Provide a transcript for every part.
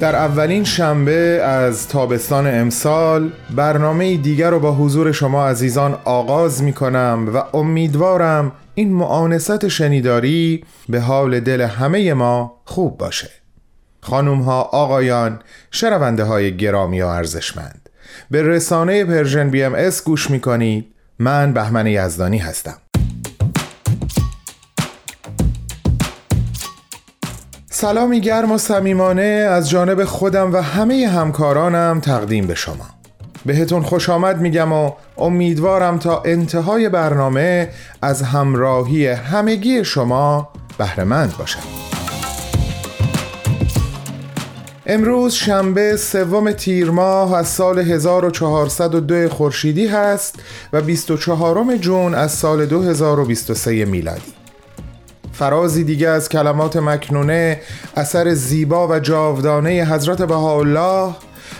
در اولین شنبه از تابستان امسال برنامه دیگر رو با حضور شما عزیزان آغاز می کنم و امیدوارم این معانست شنیداری به حال دل همه ما خوب باشه. خانوم ها آقایان شنونده های گرامی و ارزشمند به رسانه Persian BMS گوش می کنید من بهمن یزدانی هستم. سلامی گرم و صمیمانه از جانب خودم و همه همکارانم تقدیم به شما. بهتون خوش آمد میگم و امیدوارم تا انتهای برنامه از همراهی همگی شما بهرهمند باشم. امروز شنبه سوم تیر ماه از سال 1402 خورشیدی هست و 24 جون از سال 2023 میلادی. فرازی دیگه از کلمات مکنونه اثر زیبا و جاودانه حضرت بهاءالله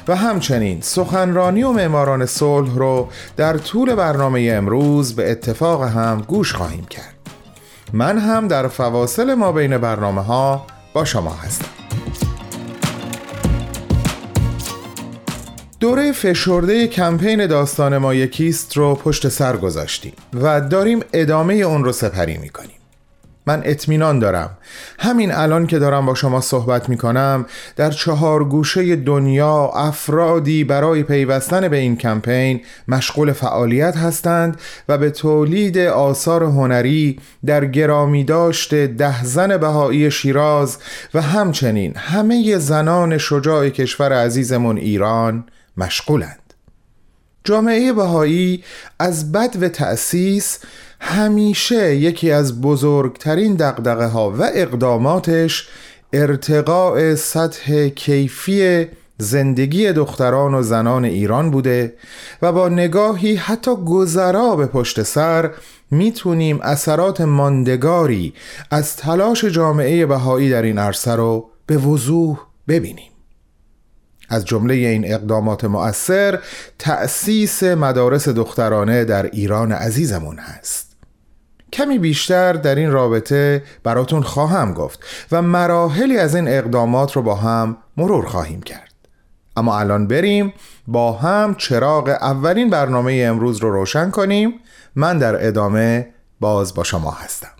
و همچنین سخنرانی و معماران صلح رو در طول برنامه امروز به اتفاق هم گوش خواهیم کرد. من هم در فواصل ما بین برنامه ها با شما هستم. دوره فشرده کمپین داستان ما یکیست رو پشت سر گذاشتیم و داریم ادامه اون رو سپری می‌کنیم. من اطمینان دارم. همین الان که دارم با شما صحبت می کنم در چهار گوشه دنیا افرادی برای پیوستن به این کمپین مشغول فعالیت هستند و به تولید آثار هنری در گرامی داشت ده زن بهایی شیراز و همچنین همه زنان شجاع کشور عزیزمون ایران مشغولند. جامعه بهایی از بد و تأسیس همیشه یکی از بزرگترین دقدقه ها و اقداماتش ارتقاء سطح کیفی زندگی دختران و زنان ایران بوده و با نگاهی حتی گذرا به پشت سر می‌تونیم اثرات ماندگاری از تلاش جامعه بهایی در این عرصه رو به وضوح ببینیم. از جمله این اقدامات مؤثر تأسیس مدارس دخترانه در ایران عزیزمون هست. کمی بیشتر در این رابطه براتون خواهم گفت و مراحلی از این اقدامات رو با هم مرور خواهیم کرد. اما الان بریم با هم چراغ اولین برنامه امروز رو روشن کنیم. من در ادامه باز با شما هستم.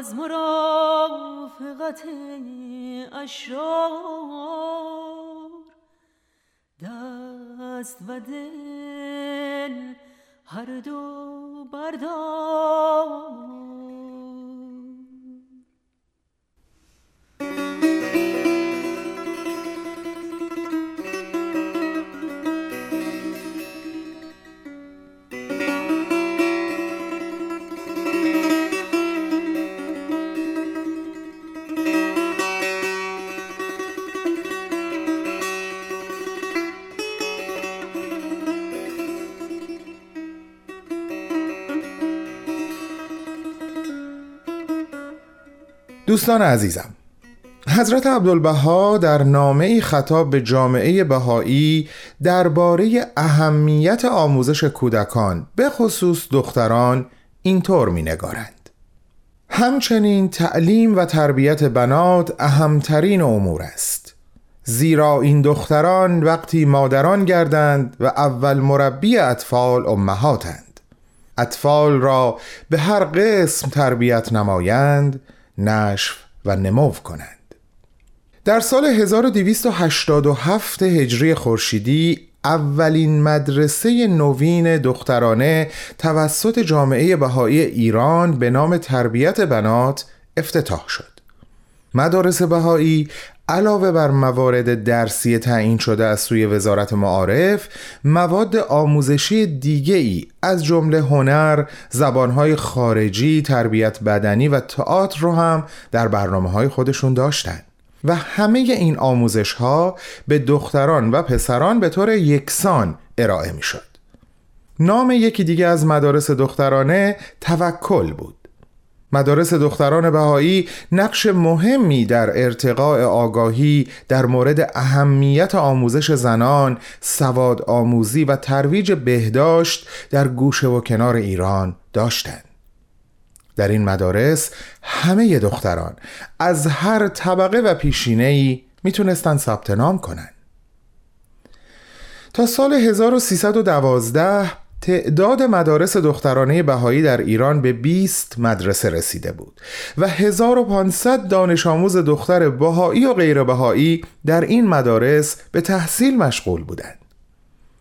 از مرافقت اشرار. دست و دل هر دو بردار. دوستان عزیزم حضرت عبدالبها در نامه خطاب به جامعه بهایی درباره اهمیت آموزش کودکان به خصوص دختران اینطور می نگارند. همچنین تعلیم و تربیت بنات اهمترین امور است زیرا این دختران وقتی مادران گردند و اول مربی اطفال امهاتند اطفال را به هر قسم تربیت نمایند نشف و نمو کنند در سال 1287 هجری خورشیدی اولین مدرسه نوین دخترانه توسط جامعه بهایی ایران به نام تربیت بنات افتتاح شد. مدارس بهایی علاوه بر موارد درسی تعیین شده از سوی وزارت معارف مواد آموزشی دیگه ای از جمله هنر، زبانهای خارجی، تربیت بدنی و تئاتر رو هم در برنامه های خودشون داشتند. و همه این آموزش ها به دختران و پسران به طور یکسان ارائه می شد. نام یکی دیگه از مدارس دخترانه توکل بود. مدارس دختران بهایی نقش مهمی در ارتقاء آگاهی در مورد اهمیت آموزش زنان، سواد آموزی و ترویج بهداشت در گوشه و کنار ایران داشتند. در این مدارس همه دختران از هر طبقه و پیشینه‌ای می‌تونستن ثبت نام کنن تا سال 1312 تعداد مدارس دخترانه بهایی در ایران به 20 مدرسه رسیده بود و 1500 دانش آموز دختر بهایی و غیر بهایی در این مدارس به تحصیل مشغول بودند.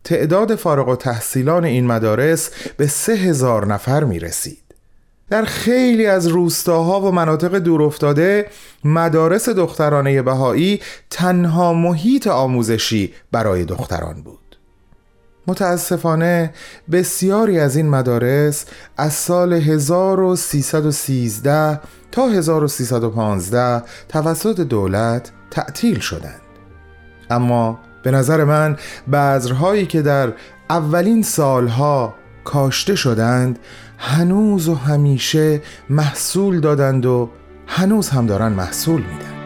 تعداد فارغ و تحصیلان این مدارس به 3000 نفر می رسید. در خیلی از روستاها و مناطق دورافتاده مدارس دخترانه بهایی تنها محیط آموزشی برای دختران بود متاسفانه بسیاری از این مدارس از سال 1313 تا 1315 توسط دولت تعطیل شدند. اما به نظر من بذرهایی که در اولین سالها کاشته شدند هنوز و همیشه محصول دادند و هنوز هم دارن محصول میدن.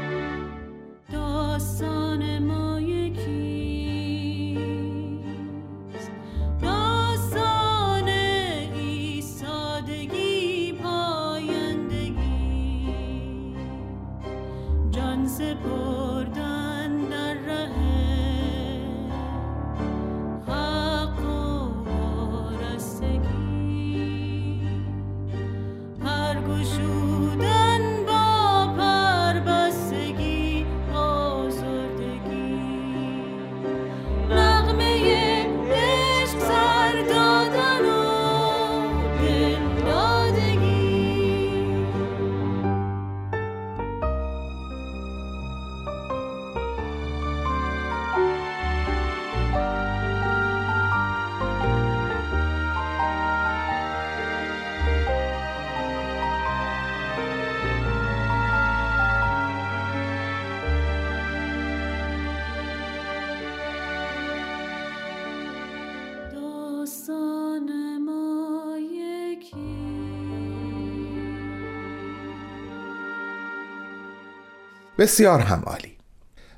بسیار همالی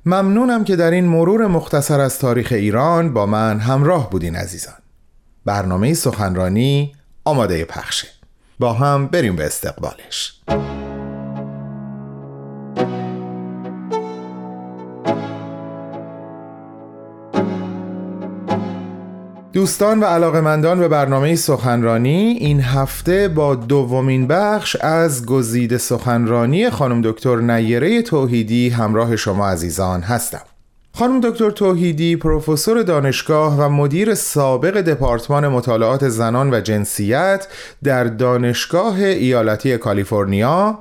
ممنونم که در این مرور مختصر از تاریخ ایران با من همراه بودین عزیزان. برنامه سخنرانی آماده پخشه. با هم بریم به استقبالش. دوستان و علاقمندان به برنامه سخنرانی این هفته با دومین بخش از گزیده سخنرانی خانم دکتر نیره توحیدی همراه شما عزیزان هستم. خانم دکتر توحیدی پروفسور دانشگاه و مدیر سابق دپارتمان مطالعات زنان و جنسیت در دانشگاه ایالتی کالیفرنیا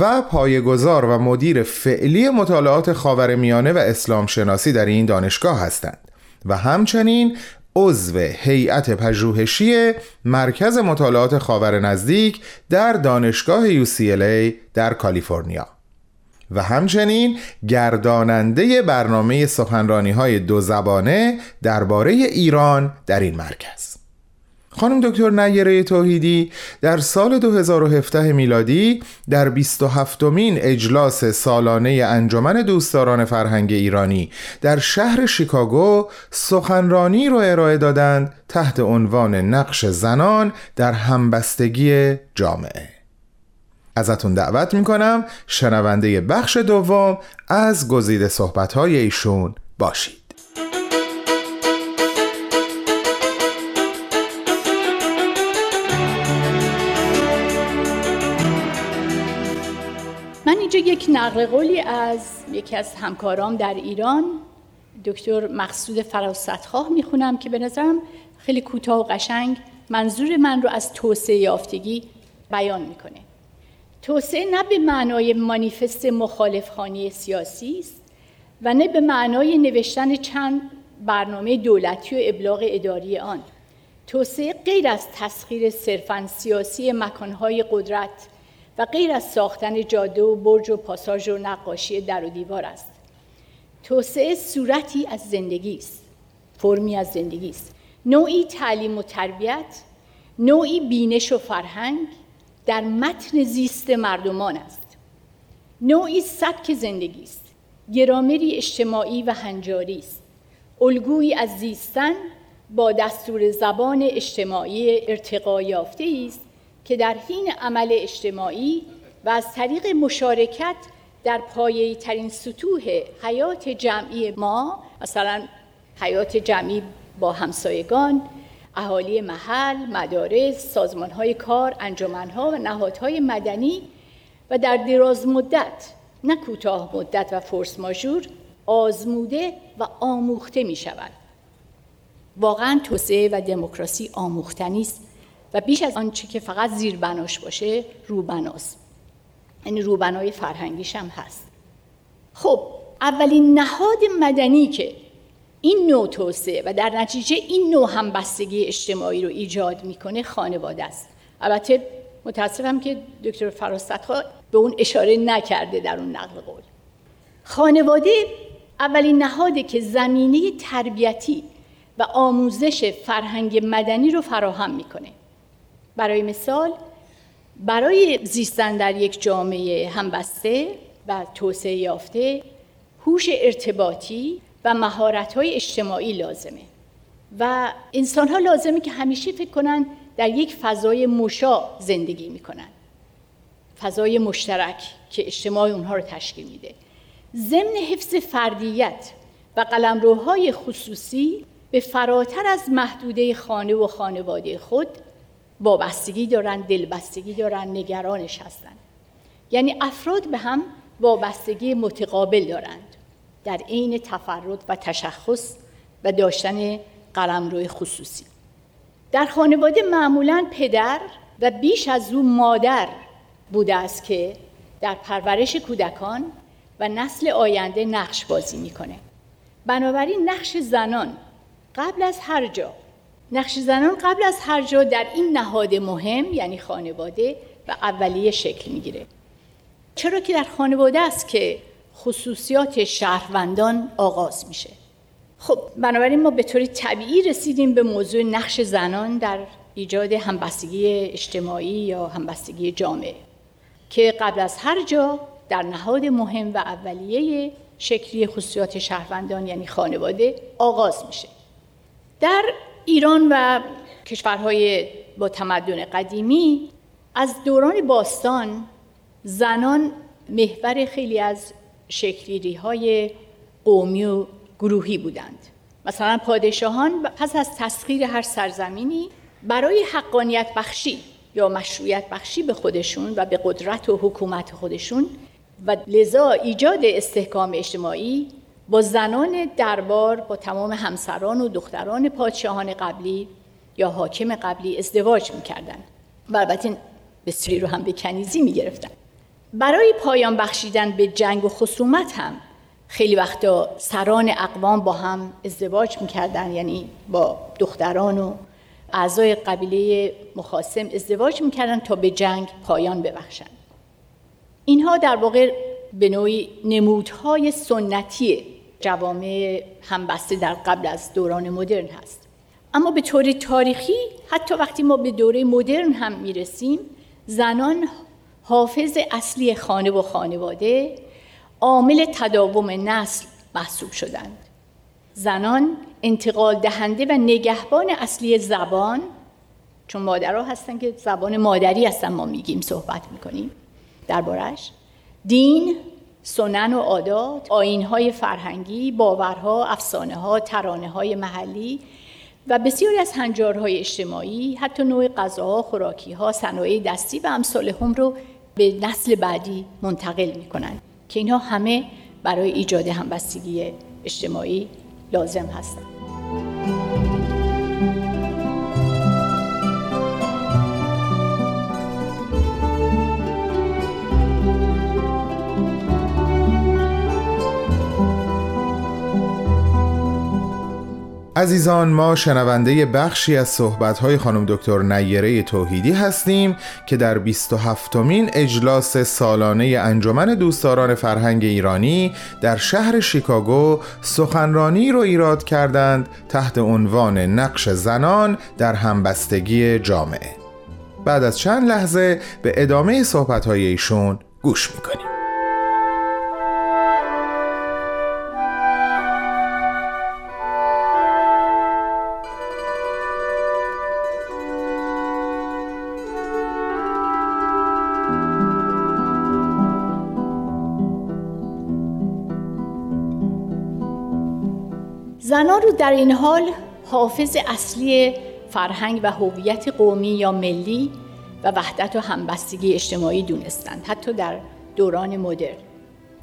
و پایگزار و مدیر فعلی مطالعات خاورمیانه و اسلام شناسی در این دانشگاه هستند و همچنین عضو هیئت پژوهشی مرکز مطالعات خاور نزدیک در دانشگاه UCLA در کالیفرنیا. و همچنین گرداننده برنامه سخنرانی های دو زبانه درباره ایران در این مرکز. خانم دکتر نیره توحیدی در سال 2017 میلادی در 27 مین اجلاس سالانه انجمن دوستداران فرهنگ ایرانی در شهر شیکاگو سخنرانی را ارائه دادند تحت عنوان نقش زنان در همبستگی جامعه. ازتون دعوت می‌کنم شنونده بخش دوم از گزیده صحبتهای ایشون باشید. یک نقل قولی از یکی از همکارام در ایران دکتر مقصود فراستخواه می‌خونم که به نظرم خیلی کوتاه و قشنگ منظور من رو از توسعه یافتگی بیان می‌کنه. توسعه نه به معنای مانیفست مخالفخانی سیاسی است و نه به معنای نوشتن چند برنامه دولتی و ابلاغ اداری آن. توسعه غیر از تسخیر صرفا سیاسی مکانهای قدرت و غیر از ساختن جاده و برج و پاساژ و نقاشی در و دیوار است. توسعه صورتی از زندگی است فرمی از زندگی است. نوعی تعلیم و تربیت نوعی بینش و فرهنگ در متن زیست مردمان است. نوعی سبک زندگی است گرامری اجتماعی و هنجاری است. الگویی از زیستن با دستور زبان اجتماعی ارتقا یافته است که در حین عمل اجتماعی و از طریق مشارکت در پایه ترین سطوح حیات جمعی ما مثلا حیات جمعی با همسایگان اهالی محل، مدارس، سازمانهای کار، انجمنها و نهادهای مدنی و در دراز مدت نه کوتاه مدت و فرس ماژور آزموده و آموخته می شود. واقعا توسعه و دموکراسی آموختنی است و بیش از آنچه که فقط زیر بناش باشه روبناست. یعنی روبنای فرهنگیش هم هست. خب اولین نهاد مدنی که این نوع توسعه و در نتیجه این نوع همبستگی اجتماعی رو ایجاد می‌کنه خانواده است. البته متاسفم که دکتر فراستخوا به اون اشاره نکرده در اون نقل قول. خانواده اولین نهاده که زمینه تربیتی و آموزش فرهنگ مدنی رو فراهم می‌کنه. برای مثال برای زیستن در یک جامعه همبسته و توسعه یافته هوش ارتباطی و مهارت‌های اجتماعی لازمه و انسان ها لازمه که همیشه فکر کنن در یک فضای مشا زندگی می‌کنن فضای مشترک که اجتماع اونها رو تشکیل میده. ضمن حفظ فردیت و قلمروهای خصوصی به فراتر از محدوده خانه و خانواده خود وابستگی دارن دلبستگی دارن نگرانش هستن. یعنی افراد به هم وابستگی متقابل دارند. در عین تفرد و تشخص و داشتن قلمرو خصوصی. در خانواده معمولا پدر و بیش از او مادر بوده است که در پرورش کودکان و نسل آینده نقش بازی می‌کنه. بنابراین نقش زنان قبل از هر جا نقش زنان قبل از هر جا در این نهاد مهم یعنی خانواده و اولیه شکل می‌گیره. چرا که در خانواده است که خصوصیات شهروندان آغاز میشه. خب بنابراین ما به طور طبیعی رسیدیم به موضوع نقش زنان در ایجاد همبستگی اجتماعی یا همبستگی جامعه که قبل از هر جا در نهاد مهم و اولیه شکلی خصوصیات شهروندان یعنی خانواده آغاز میشه. در ایران و کشورهای با تمدن قدیمی از دوران باستان زنان محور خیلی از شکلیری های قومی و گروهی بودند. مثلا پادشاهان پس از تسخیر هر سرزمینی برای حقانیت بخشی یا مشروعیت بخشی به خودشون و به قدرت و حکومت خودشون و لذا ایجاد استحکام اجتماعی با زنان دربار با تمام همسران و دختران پادشاهان قبلی یا حاکم قبلی ازدواج می‌کردن و البته بسری رو هم به کنیزی می‌گرفتن. برای پایان بخشیدن به جنگ و خصومت هم خیلی وقتا سران اقوام با هم ازدواج می‌کردن یعنی با دختران و اعضای قبیله مخاسم ازدواج می‌کردن تا به جنگ پایان ببخشند اینها در واقع به نوعی نمودهای سنتی جوامع همبسته در قبل از دوران مدرن هست. اما به طور تاریخی حتی وقتی ما به دوره مدرن هم می‌رسیم زنان حافظ اصلی خانه و خانواده عامل تداوم نسل محسوب شدند. زنان انتقال دهنده و نگهبان اصلی زبان چون مادرها هستن که زبان مادری هستن ما میگیم صحبت می‌کنیم دربارش دین سنن و عادات آینهای فرهنگی باورها افسانه ها ترانه های محلی و بسیاری از هنجارهای اجتماعی حتی نوع غذاها خوراکی ها صنایع دستی و امثال هم رو به نسل بعدی منتقل می‌کنن که اینها همه برای ایجاد همبستگی اجتماعی لازم هستند. عزیزان ما شنونده بخشی از صحبت‌های خانم دکتر نیره توحیدی هستیم که در 27 مین اجلاس سالانه انجمن دوستداران فرهنگ ایرانی در شهر شیکاگو سخنرانی رو ایراد کردند تحت عنوان نقش زنان در همبستگی جامعه. بعد از چند لحظه به ادامه صحبت‌های ایشون گوش می‌کنیم. زنان رو در این حال حافظ اصلی فرهنگ و هویت قومی یا ملی و وحدت و همبستگی اجتماعی دونستند حتی در دوران مدرن.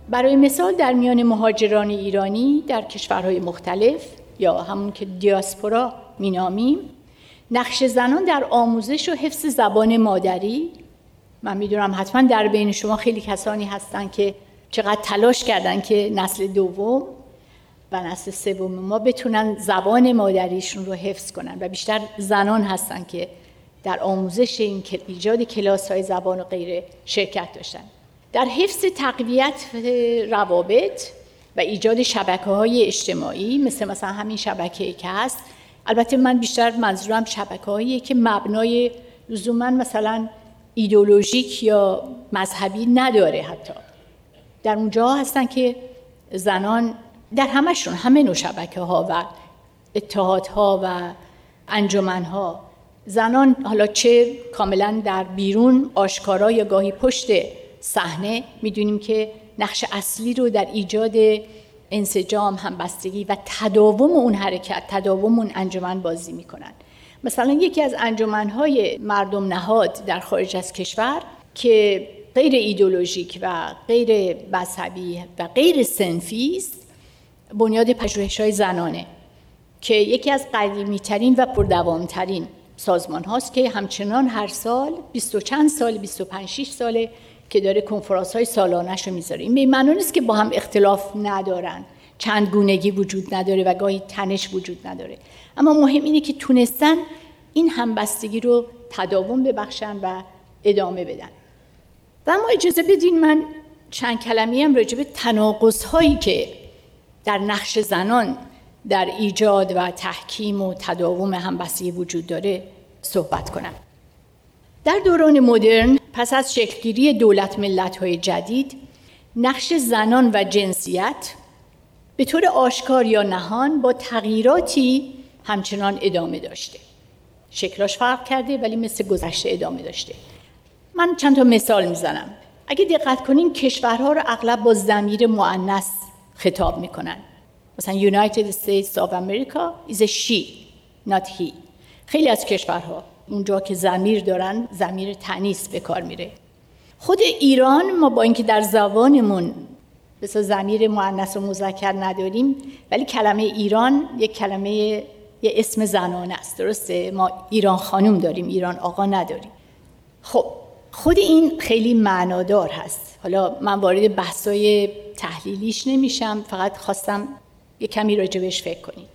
برای مثال در میان مهاجران ایرانی در کشورهای مختلف یا همون که دیاسپورا مینامیم نقش زنان در آموزش و حفظ زبان مادری من می‌دونم حتما در بین شما خیلی کسانی هستن که چقدر تلاش کردن که نسل دوم و نسل سوم. ما بتونن زبان مادریشون رو حفظ کنن و بیشتر زنان هستن که در آموزش این ایجاد کلاس های زبان و غیره شرکت داشتن. در حفظ تقویت روابط و ایجاد شبکه های اجتماعی مثل مثلا همین شبکه که هست البته من بیشتر منظورم شبکه هایی که مبنای لزوما مثلا ایدولوژیک یا مذهبی نداره حتی. در اونجا هستن که زنان در همشون همه نوع شبکه ها و اتحادها و انجمنها. زنان حالا چه کاملا در بیرون آشکارا یا گاهی پشت صحنه می‌دونیم که نقش اصلی رو در ایجاد انسجام همبستگی و تداوم اون حرکت تداوم اون انجمن بازی می‌کنن. مثلا یکی از انجمنهای مردم نهاد در خارج از کشور که غیر ایدولوژیک و غیر مذهبی و غیر سنفی است بنیاد پژوهش های زنانه که یکی از قدیمی ترین و پردوامترین سازمان هاست که همچنان هر سال 20 چند سال 25 6 ساله که داره کنفرانس های سالانش رو می‌ذاره. این به نیست که با هم اختلاف ندارن. چند گونگی وجود نداره و گاهی تنش وجود نداره. اما مهم اینه که تونستن این همبستگی رو تداوم ببخشن و ادامه بدن. و اما اجازه بدین من چند کلمی هم راجع به تناقض هایی که در نقش زنان در ایجاد و تحکیم و تداوم همبستگی وجود داره صحبت کنم. در دوران مدرن پس از شکلگیری دولت ملت های جدید نقش زنان و جنسیت به طور آشکار یا نهان با تغییراتی همچنان ادامه داشته. شکلاش فرق کرده ولی مثل گذشته ادامه داشته. من چند تا مثال می‌زنم. اگه دقت کنین کشورها رو اغلب با زمیر معنس خطاب می‌کنن. مثلا United States of America is a she not he. خیلی از کشورها اونجا که زمیر دارن زمیر تنیس به کار میره. خود ایران ما با اینکه در زبانمون مثلا زمیر مؤنث و مذکر نداریم ولی کلمه ایران یک کلمه یه اسم زنانه است. درسته؟ ما ایران خانوم داریم ایران آقا نداریم. خب خود این خیلی معنادار هست. حالا من وارد بحثای تحلیلیش نمیشم فقط خواستم یه کمی راجبش فکر کنیم.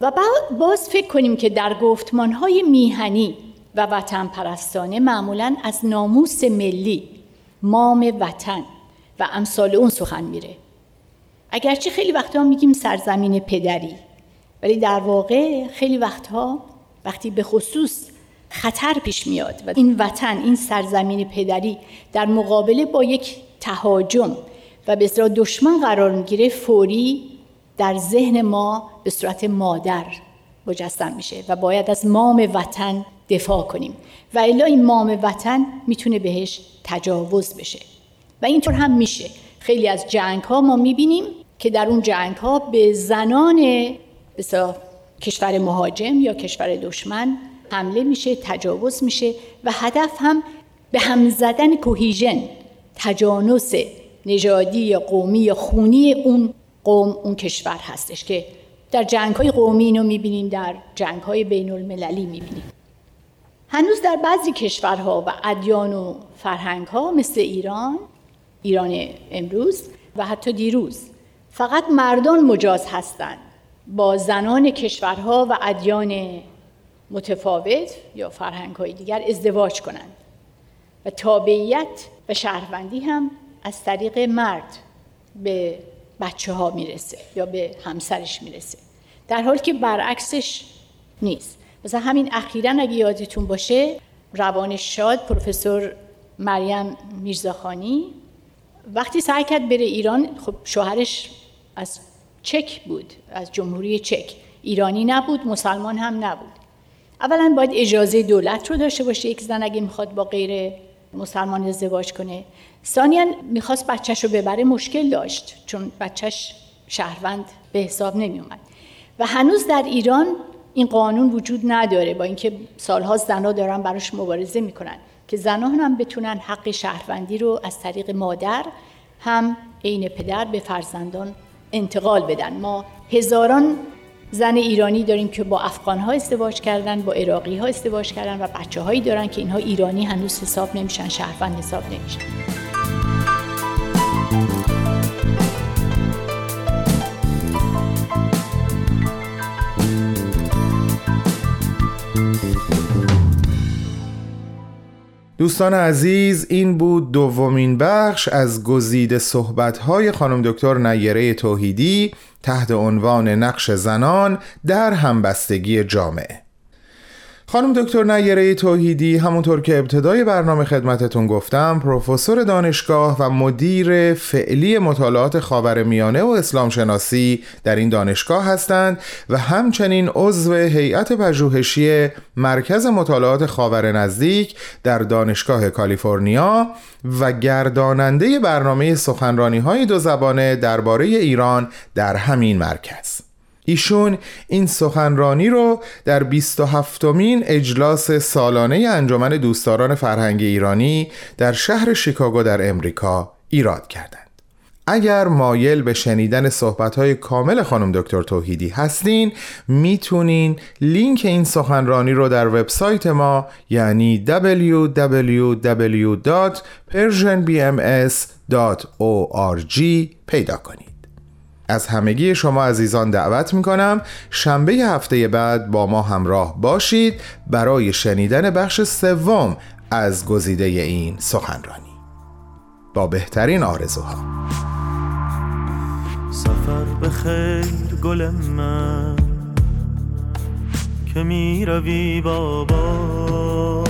و باز فکر کنیم که در گفتمانهای میهنی و وطن پرستانه معمولا از ناموس ملی مام وطن و امثال اون سخن میره. اگرچه خیلی وقتا میگیم سرزمین پدری ولی در واقع خیلی وقتها وقتی به خصوص خطر پیش میاد و این وطن این سرزمین پدری در مقابله با یک تهاجم و به اصطلاح دشمن قرار می‌گیره فوری در ذهن ما به صورت مادر مجسم میشه و باید از مام وطن دفاع کنیم. و الا این مام وطن می‌تونه بهش تجاوز بشه. و اینطور هم میشه. خیلی از جنگ ها ما می‌بینیم که در اون جنگ ها به زنان بسیار کشور مهاجم یا کشور دشمن حمله میشه تجاوز میشه و هدف هم به هم زدن کوهیژن تجانس نژادی قومی خونی اون قوم اون کشور هستش که در جنگ های قومی اینو می‌بینیم در جنگ های بین المللی می‌بینیم. هنوز در بعضی کشورها و ادیان و فرهنگ ها مثل ایران ایران امروز و حتی دیروز فقط مردان مجاز هستند با زنان کشورها و ادیان متفاوت یا فرهنگ های دیگر ازدواج کنند. و تابعیت و شهروندی هم از طریق مرد به بچه ها می‌رسه یا به همسرش می‌رسه. در حالی که برعکسش نیست. مثلا همین اخیرا اگه یادتون باشه روان شاد پروفسور مریم میرزاخانی وقتی سعی کرد بره ایران خب شوهرش از چک بود از جمهوری چک. ایرانی نبود مسلمان هم نبود. اولا باید اجازه دولت رو داشته باشه یک زن اگه می‌خواد با غیر مسلمان ازدواج کنه. ثانیا می‌خواست بچهش رو ببره مشکل داشت چون بچهش شهروند به حساب نمیومد و هنوز در ایران این قانون وجود نداره با اینکه سالها زنها دارن براش مبارزه می‌کنن که زنان هم بتونن حق شهروندی رو از طریق مادر هم عین پدر به فرزندان انتقال بدن. ما هزاران زن ایرانی داریم که با افغان ها ازدواج کردن با عراقی ها ازدواج کردن و بچه هایی دارن که اینها ایرانی هنوز حساب نمیشن شهروند حساب نمیشن. دوستان عزیز این بود دومین بخش از گزیده صحبت‌های خانم دکتر نیره توحیدی تحت عنوان نقش زنان در همبستگی جامعه. خانم دکتر نیره توحیدی همونطور که ابتدای برنامه خدمتتون گفتم پروفسور دانشگاه و مدیر فعلی مطالعات خاورمیانه و اسلام شناسی در این دانشگاه هستند و همچنین عضو هیئت پژوهشی مرکز مطالعات خاور نزدیک در دانشگاه کالیفرنیا و گرداننده برنامه سخنرانی های دو زبانه درباره ایران در همین مرکز. ایشون این سخنرانی رو در 27 مین اجلاس سالانه انجمن دوستداران فرهنگ ایرانی در شهر شیکاگو در امریکا ایراد کردند. اگر مایل به شنیدن صحبت‌های کامل خانم دکتر توحیدی هستین می‌تونین لینک این سخنرانی رو در وبسایت ما یعنی www.persianbms.org پیدا کنید از همگی شما عزیزان دعوت می‌کنم. شنبه هفته بعد با ما همراه باشید برای شنیدن بخش سوم از گزیده این سخنرانی. با بهترین آرزوها. سفر به خیر گل من که می روی بابا.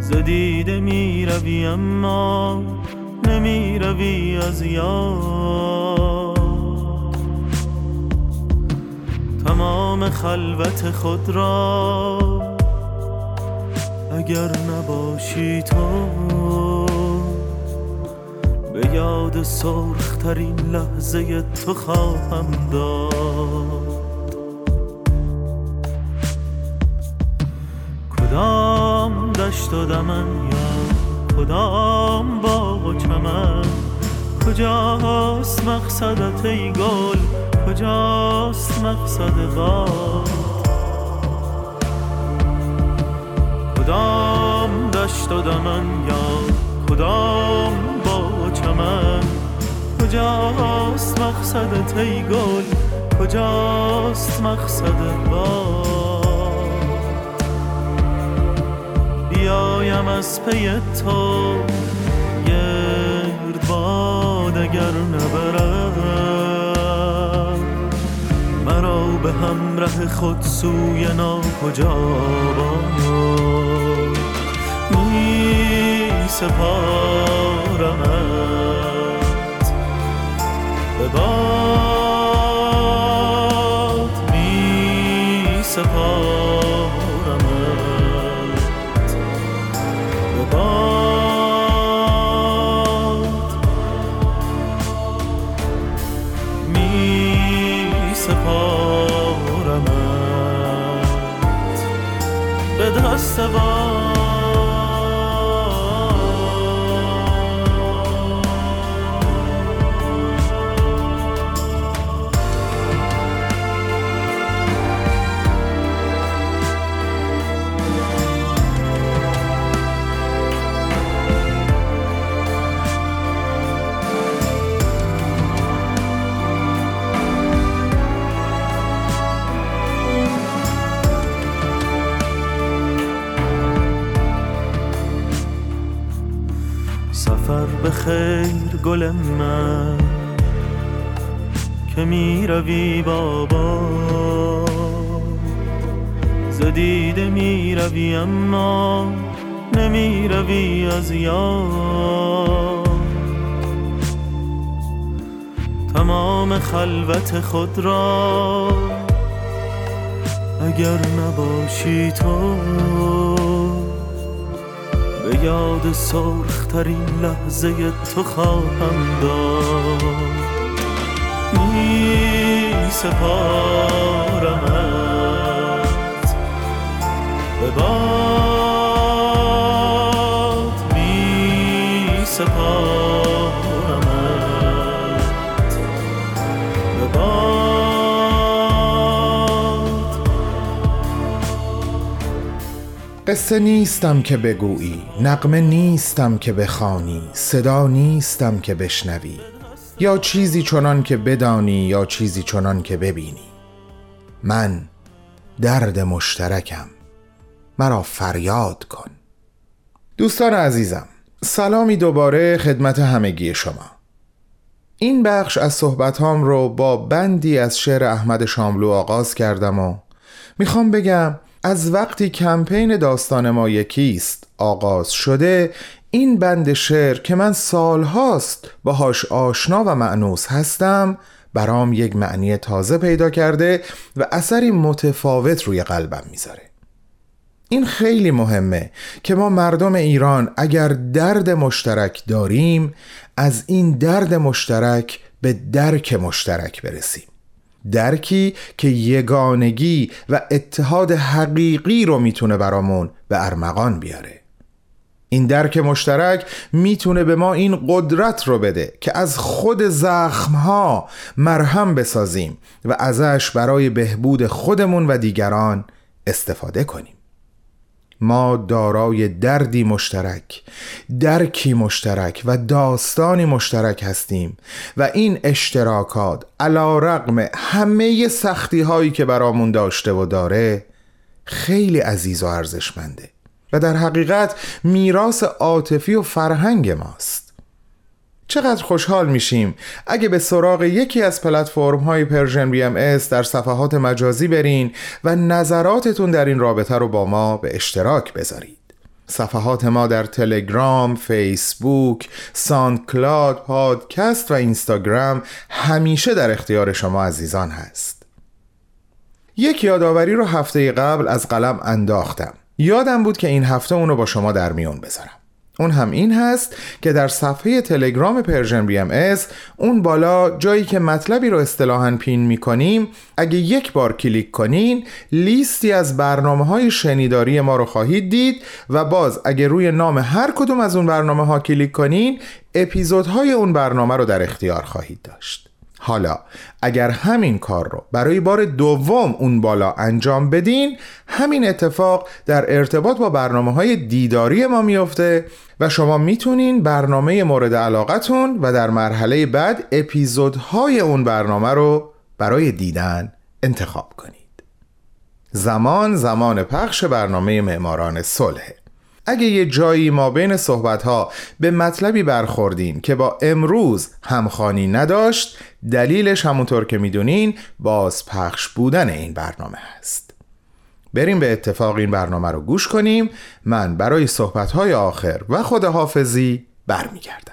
زدیده می روی اما نمی روی از یاد تمام خلوت خود را. اگر نباشی تو به یاد سرخترین لحظه تو خواهم داد. کدام دشت و دمن یا کدام باغ و چمن؟ کجاست مقصدت ای گل؟ کجاست مقصد باد؟ کدام دشت و دمن یا کدام باغ و چمن؟ کجاست مقصدت ای گل؟ کجاست مقصد باد؟ بیایم از پی تو گرد باد اگر نبرد. مرا همراه خود سوی ناکجا باد می سپارمت. به گل من که می روی بابا. زدیده می روی اما نمی روی از یاد. تمام خلوت خود را اگر نباشی تو به یاد سرخترین لحظه تو خواهم داد. می سپارمت. به قصه نیستم که بگویی نقمه نیستم که بخوانی صدا نیستم که بشنوی. یا چیزی چنان که بدانی یا چیزی چنان که ببینی. من درد مشترکم. مرا فریاد کن. دوستان عزیزم سلامی دوباره خدمت همگی شما. این بخش از صحبتهام رو با بندی از شعر احمد شاملو آغاز کردم و می‌خوام بگم از وقتی کمپین داستان ما یکیست آغاز شده این بند شعر که من سالهاست باهاش آشنا و معنوس هستم برام یک معنی تازه پیدا کرده و اثری متفاوت روی قلبم می‌ذاره. این خیلی مهمه که ما مردم ایران اگر درد مشترک داریم از این درد مشترک به درک مشترک برسیم. درکی که یگانگی و اتحاد حقیقی رو می‌تونه برامون به ارمغان بیاره. این درک مشترک می‌تونه به ما این قدرت رو بده که از خود زخمها مرهم بسازیم و ازش برای بهبود خودمون و دیگران استفاده کنیم. ما دارای دردی مشترک درکی مشترک و داستانی مشترک هستیم و این اشتراکات علی رغم همه سختی هایی که برامون داشته و داره خیلی عزیز و ارزشمنده و در حقیقت میراث عاطفی و فرهنگ ماست. چقدر خوشحال میشیم. اگه به سراغ یکی از پلتفرم های Persian BMS در صفحات مجازی برین و نظراتتون در این رابطه رو با ما به اشتراک بذارید. صفحات ما در تلگرام، فیسبوک، ساندکلاد، پادکست و اینستاگرام همیشه در اختیار شما عزیزان هست. یک یادآوری رو هفته قبل از قلم انداختم. یادم بود که این هفته اونو با شما در میون بذارم. اون هم این هست که در صفحه تلگرام Persian BMS اون بالا جایی که مطلبی رو اصطلاحاً pin می کنیم اگه یک بار کلیک کنین لیستی از برنامه های شنیداری ما رو خواهید دید و باز اگه روی نام هر کدوم از اون برنامه ها کلیک کنین اپیزودهای اون برنامه رو در اختیار خواهید داشت. حالا اگر همین کار رو برای بار دوم اون بالا انجام بدین همین اتفاق در ارتباط با برنامه های دیداری ما میفته و شما می‌تونین برنامه مورد علاقتون و در مرحله بعد اپیزودهای اون برنامه رو برای دیدن انتخاب کنید. زمان زمان پخش برنامه معماران صلح. اگه یه جایی ما بین صحبتها به مطلبی برخوردیم که با امروز همخانی نداشت دلیلش همونطور که می‌دونین باز پخش بودن این برنامه هست بریم به اتفاق این برنامه رو گوش کنیم. من برای صحبتهای آخر و خداحافظی برمیگردم.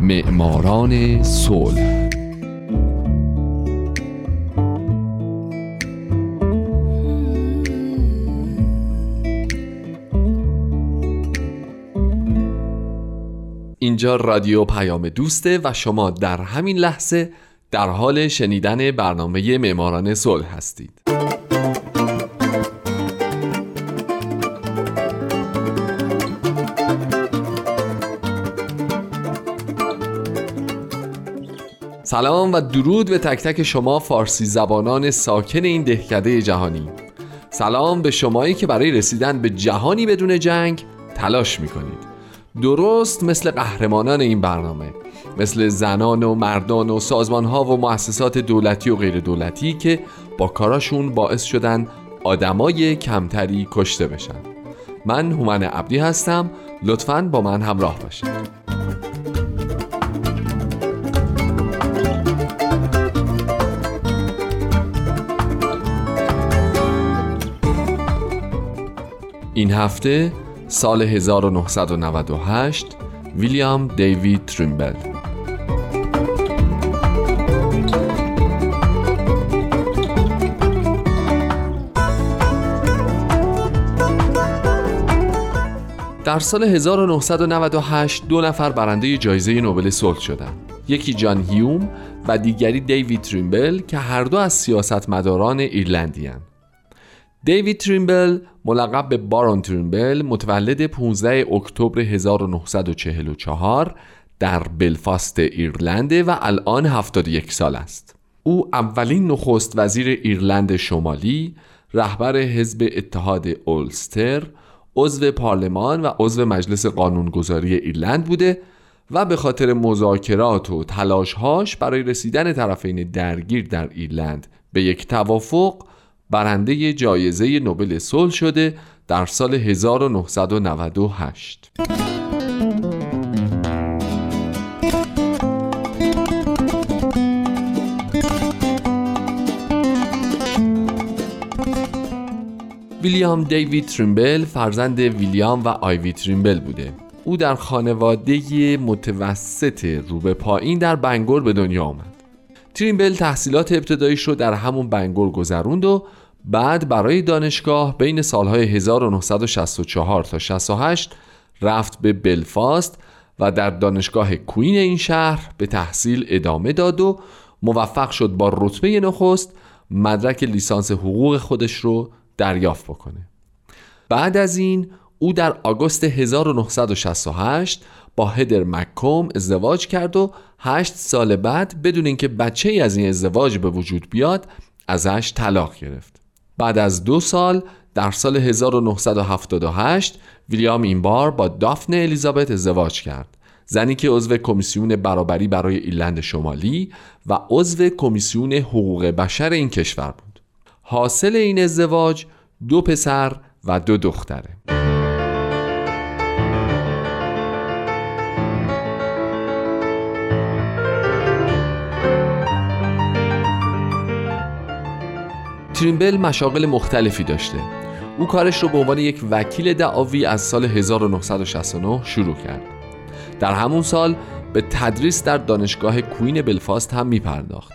معماران صلح اینجا رادیو پیام دوسته و شما در همین لحظه در حال شنیدن برنامه معماران صلح هستید. سلام و درود به تک تک شما فارسی زبانان ساکن این دهکده جهانی. سلام به شمایی که برای رسیدن به جهانی بدون جنگ تلاش می‌کنید. درست مثل قهرمانان این برنامه مثل زنان و مردان و سازمان ها و مؤسسات دولتی و غیر دولتی که با کاراشون باعث شدن آدمای کمتری کشته بشن. من هومن عبدی هستم لطفا با من همراه باشید. این هفته سال 1998 ویلیام دیوید تریمبل در سال 1998 دو نفر برنده جایزه نوبل صلح شدند. یکی جان هیوم و دیگری دیوید تریمبل که هر دو از سیاستمداران ایرلندی هستند. دیوید تریمبل ملقب به بارون تریمبل متولد 15 اکتبر 1944 در بلفاست ایرلند و الان 71 سال است. او اولین نخست وزیر ایرلند شمالی، رهبر حزب اتحاد اولستر، عضو پارلمان و عضو مجلس قانونگذاری ایرلند بوده و به خاطر مذاکرات و تلاشهاش برای رسیدن طرفین درگیر در ایرلند به یک توافق برنده جایزه نوبل صلح شده در سال 1998 ویلیام دیوید تریمبل فرزند ویلیام و آیوی تریمبل بوده. او در خانواده متوسط رو به پایین در بنگور به دنیا آمد. تریمبل تحصیلات ابتداییش رو در همون بنگور گذروند و بعد برای دانشگاه بین سالهای 1964 تا 68 رفت به بلفاست و در دانشگاه کوین این شهر به تحصیل ادامه داد و موفق شد با رتبه نخست مدرک لیسانس حقوق خودش رو دریافت بکنه. بعد از این او در آگوست 1968 با هدر مکوم ازدواج کرد و هشت سال بعد بدون اینکه بچه ای از این ازدواج به وجود بیاد ازش طلاق گرفت. بعد از دو سال در سال 1978 ویلیام این بار با دافن الیزابت ازدواج کرد. زنی که عضو کمیسیون برابری برای ایرلند شمالی و عضو کمیسیون حقوق بشر این کشور بود. حاصل این ازدواج دو پسر و دو دختره. تریمبل مشاغل مختلفی داشته. او کارش رو به عنوان یک وکیل دعاوی از سال 1969 شروع کرد. در همون سال به تدریس در دانشگاه کوین بلفاست هم می پرداخت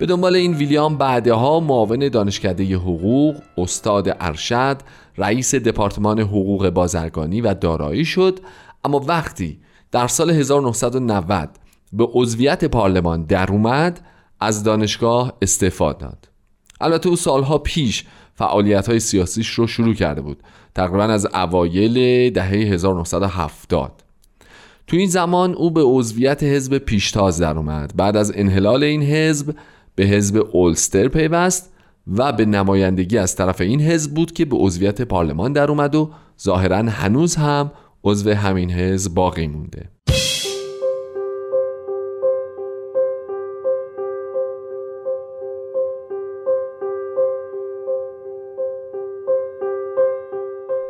به دنبال این ویلیام بعدها معاون دانشکده حقوق، استاد ارشد، رئیس دپارتمان حقوق بازرگانی و دارایی شد اما وقتی در سال 1990 به عضویت پارلمان در اومد از دانشگاه استعفا داد. البته او سالها پیش فعالیت های سیاسیش رو شروع کرده بود تقریبا از اوایل دهه 1970 تو این زمان او به عضویت حزب پیشتاز در اومد بعد از انحلال این حزب به حزب اولستر پیوست و به نمایندگی از طرف این حزب بود که به عضویت پارلمان در اومد و ظاهرا هنوز هم عضو همین حزب باقی مونده.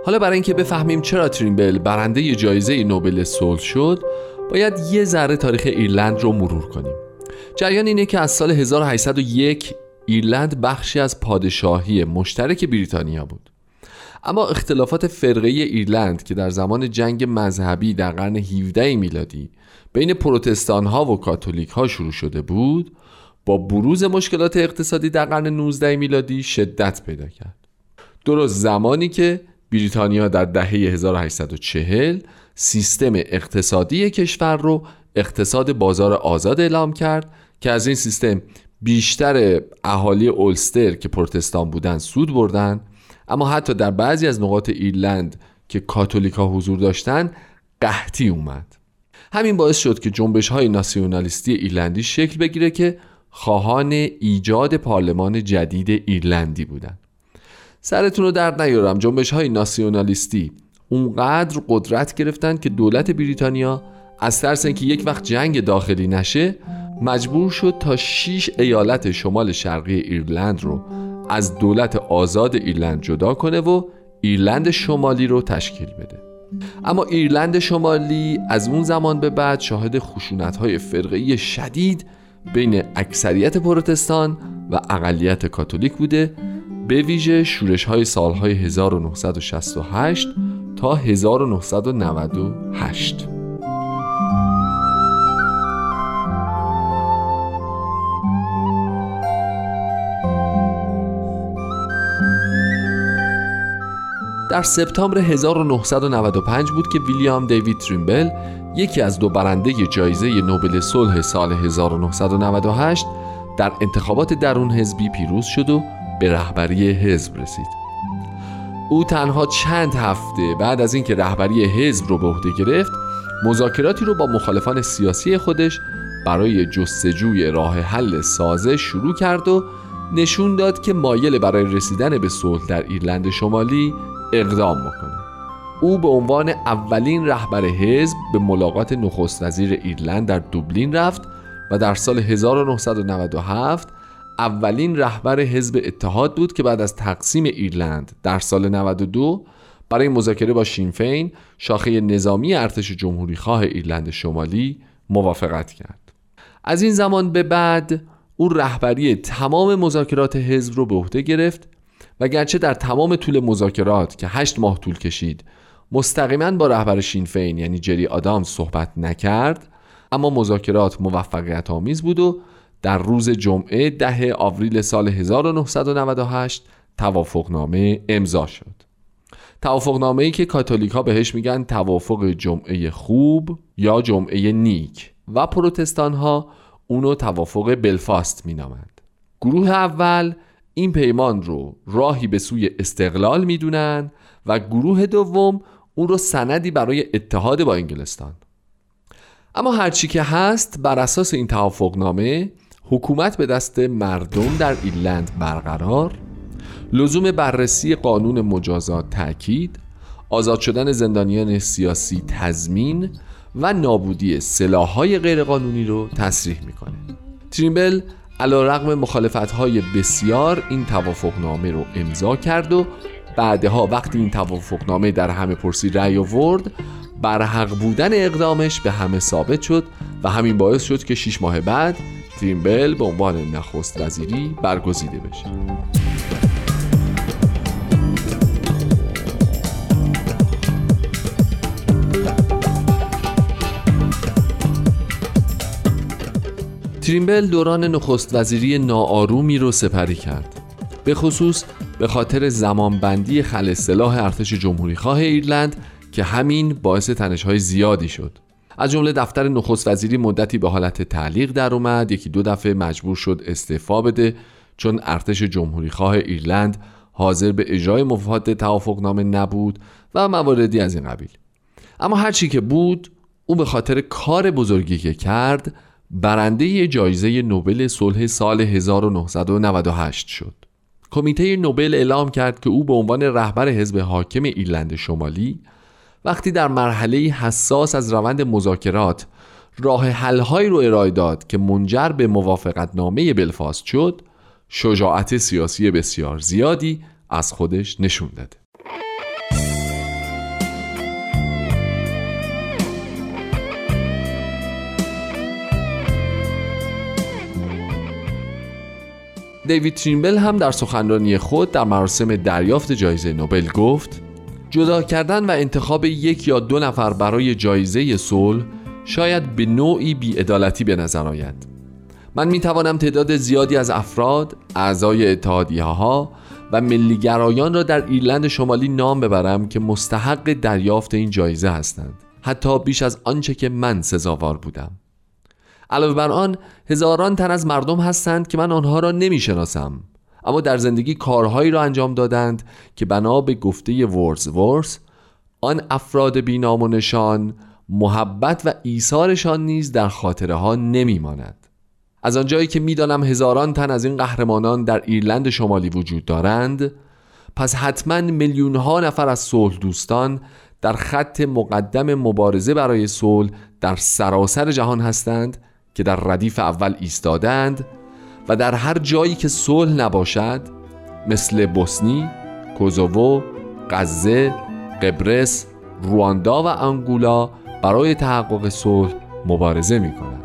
حالا برای اینکه بفهمیم چرا ترینبل برنده جایزه نوبل صلح شد باید یه ذره تاریخ ایرلند رو مرور کنیم. جریان اینه که از سال 1801 ایرلند بخشی از پادشاهی مشترک بریتانیا بود. اما اختلافات فرقه ایرلند که در زمان جنگ مذهبی در قرن 17 میلادی بین پروتستان ها و کاتولیک ها شروع شده بود با بروز مشکلات اقتصادی در قرن 19 میلادی شدت پیدا کرد. درست زمانی که بریتانیا در دهه 1840 سیستم اقتصادی کشور رو اقتصاد بازار آزاد اعلام کرد که از این سیستم بیشتر اهالی اولستر که پروتستان بودند سود بردن. اما حتی در بعضی از نقاط ایرلند که کاتولیکا حضور داشتند قحطی اومد. همین باعث شد که جنبش های ناسیونالیستی ایرلندی شکل بگیره که خواهان ایجاد پارلمان جدید ایرلندی بودند سرتون رو درد نیارم. جنبش های ناسیونالیستی. اونقدر قدرت گرفتن که دولت بریتانیا از ترس اینکه یک وقت جنگ داخلی نشه مجبور شد تا 6 ایالت شمال شرقی ایرلند رو از دولت آزاد ایرلند جدا کنه و ایرلند شمالی رو تشکیل بده. اما ایرلند شمالی از اون زمان به بعد شاهد خشونت های فرقی شدید بین اکثریت پروتستان و اقلیت کاتولیک بوده به ویژه شورش های سالهای 1968 تا 1998 در سپتامبر 1995 بود که ویلیام دیوید تریمبل یکی از دو برنده جایزه نوبل صلح سال 1998 در انتخابات درون حزبی پیروز شد و به رهبری حزب رسید. او تنها چند هفته بعد از اینکه رهبری حزب رو به عهده گرفت مذاکراتی رو با مخالفان سیاسی خودش برای جستجوی راه حل سازه شروع کرد و نشون داد که مایل برای رسیدن به صلح در ایرلند شمالی اقدام بکنه. او به عنوان اولین رهبر حزب به ملاقات نخست وزیر ایرلند در دوبلین رفت و در سال 1997 اولین رهبر حزب اتحاد بود که بعد از تقسیم ایرلند در سال 92 برای مذاکره با شینفین شاخه نظامی ارتش جمهوری خواه ایرلند شمالی موافقت کرد. از این زمان به بعد او رهبری تمام مذاکرات حزب رو به عهده گرفت و گرچه در تمام طول مذاکرات که هشت ماه طول کشید مستقیما با رهبر شینفین یعنی جری آدام صحبت نکرد اما مذاکرات موفقیت آمیز بود و در روز جمعه ده آوریل سال 1998 توافقنامه امضا شد. توافقنامه ای که کاتولیک ها بهش میگن توافق جمعه خوب یا جمعه نیک و پروتستان ها اونو توافق بلفاست مینامند. گروه اول این پیمان رو راهی به سوی استقلال می‌دونن و گروه دوم اون رو سندی برای اتحاد با انگلستان. اما هرچی که هست بر اساس این توافقنامه حکومت به دست مردم در ایرلند برقرار لزوم بررسی قانون مجازات تاکید آزاد شدن زندانیان سیاسی تضمین و نابودی سلاحهای غیرقانونی رو تصریح می‌کنه. تریمبل علا رقم مخالفت های بسیار این توافقنامه رو امضا کرد و بعدها وقتی این توافقنامه در همه پرسی رأی آورد بر حق بودن اقدامش به همه ثابت شد و همین باعث شد که شیش ماه بعد تریمبل به عنوان نخست وزیری برگزیده بشه. تریمبل دوران نخست وزیری ناآرومی رو سپری کرد. به خصوص به خاطر زمانبندی خل سلاح ارتش جمهوری خواه ایرلند که همین باعث تنشهای زیادی شد. از جمله دفتر نخست وزیری مدتی به حالت تعلیق در اومد. یکی دو دفعه مجبور شد استعفا بده چون ارتش جمهوری خواه ایرلند حاضر به اجرای مفاد توافقنامه نبود و مواردی از این قبیل. اما هرچی که بود او به خاطر کار بزرگی که کرد برنده جایزه نوبل صلح سال 1998 شد. کمیته نوبل اعلام کرد که او به عنوان رهبر حزب حاکم ایرلند شمالی وقتی در مرحله حساس از روند مذاکرات راه حلهایی رو ارائه داد که منجر به موافقت نامه بلفاست شد شجاعت سیاسی بسیار زیادی از خودش نشون داد. دیوید تریمبل هم در سخنرانی خود در مراسم دریافت جایزه نوبل گفت جدا کردن و انتخاب یک یا دو نفر برای جایزه صلح شاید به نوعی بیعدالتی به نظر آید. من می توانم تعداد زیادی از افراد، اعضای اتحادیه ها و ملیگرایان را در ایرلند شمالی نام ببرم که مستحق دریافت این جایزه هستند. حتی بیش از آنچه که من سزاوار بودم. علاوه بر آن هزاران تن از مردم هستند که من آنها را نمی شناسم اما در زندگی کارهایی را انجام دادند که بنا به گفته ورز ورز آن افراد بینام و نشان محبت و ایثارشان نیز در خاطره ها نمی ماند. از آنجایی که می‌دانم هزاران تن از این قهرمانان در ایرلند شمالی وجود دارند پس حتما میلیون ها نفر از صلح دوستان در خط مقدم مبارزه برای صلح در سراسر جهان هستند که در ردیف اول ایستادند و در هر جایی که صلح نباشد مثل بوسنی، کوزوو، غزه، قبرس، رواندا و انگولا برای تحقق صلح مبارزه می کنند.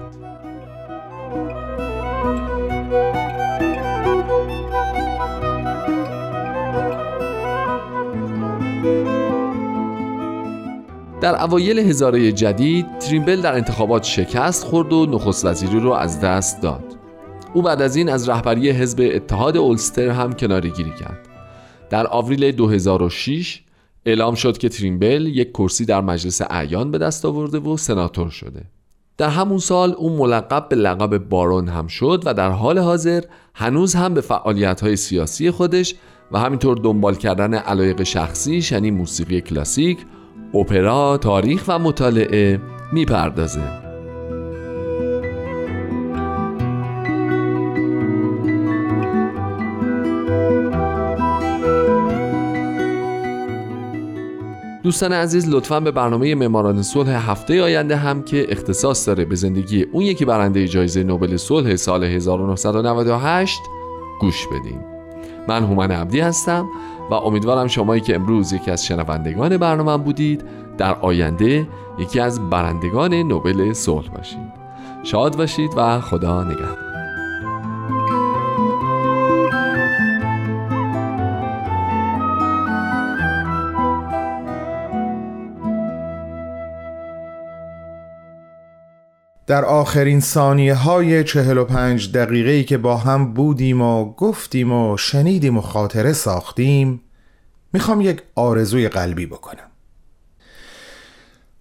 در اوایل هزاره جدید تریمبل در انتخابات شکست خورد و نخست وزیری رو از دست داد او بعد از این از رهبری حزب اتحاد اولستر هم کنارگیری کرد. در آوریل 2006 اعلام شد که تریمبل یک کرسی در مجلس اعیان به دست آورده و سناتور شده. در همون سال او ملقب به لقب بارون هم شد و در حال حاضر هنوز هم به فعالیت های سیاسی خودش و همینطور دنبال کردن علایق شخصیش یعنی موسیقی کلاسیک اپرا، تاریخ و مطالعه می‌پردازه. دوستان عزیز لطفا به برنامه معماران صلح هفته آینده هم که اختصاص داره به زندگی اون یکی برنده جایزه نوبل صلح سال 1998 گوش بدین. من هومن عبدی هستم و امیدوارم شمایی که امروز یکی از شنوندگان برنامه بودید در آینده یکی از برندگان نوبل صلح باشید. شاد باشید و خدا نگهدار. در آخرین ثانیه های چهل و پنج دقیقه که با هم بودیم و گفتیم و شنیدیم و خاطره ساختیم می‌خوام یک آرزوی قلبی بکنم.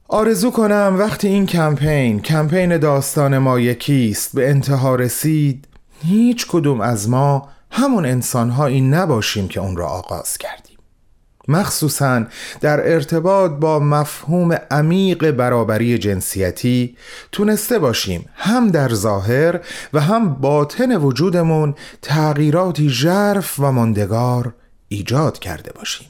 آرزو کنم وقتی این کمپین کمپین داستان ما یکیست به انتها رسید هیچ کدوم از ما همون انسانهایی نباشیم که اون را آغاز کردیم. مخصوصا در ارتباط با مفهوم عمیق برابری جنسیتی تونسته باشیم هم در ظاهر و هم باطن وجودمون تغییراتی ژرف و ماندگار ایجاد کرده باشیم.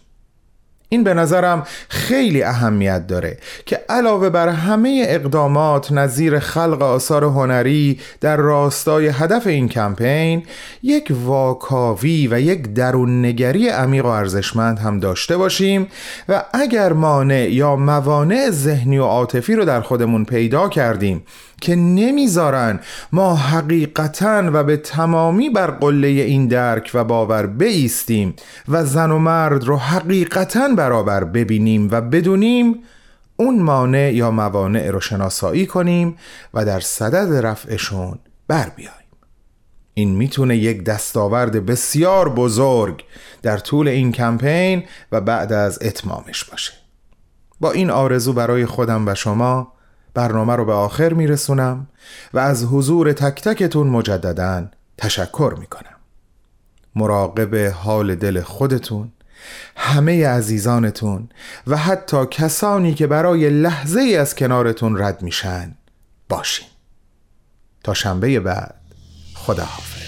این به نظرم خیلی اهمیت داره که علاوه بر همه اقدامات نظیر خلق آثار هنری در راستای هدف این کمپین یک واکاوی و یک درون نگری عمیق و ارزشمند هم داشته باشیم و اگر مانع یا موانع ذهنی و عاطفی رو در خودمون پیدا کردیم که نمی‌ذارن. ما حقیقتا و به تمامی بر قله این درک و باور بیستیم و زن و مرد رو حقیقتا برابر ببینیم و بدونیم اون مانع یا موانع رو شناسایی کنیم و در صدد رفعشون بر بیاییم. این می‌تونه یک دستاورد بسیار بزرگ در طول این کمپین و بعد از اتمامش باشه. با این آرزو برای خودم و شما برنامه رو به آخر میرسونم و از حضور تک تکتون مجددا تشکر می‌کنم. مراقب حال دل خودتون همه عزیزانتون و حتی کسانی که برای لحظه ای از کنارتون رد میشن باشین. تا شنبه بعد خداحافظ.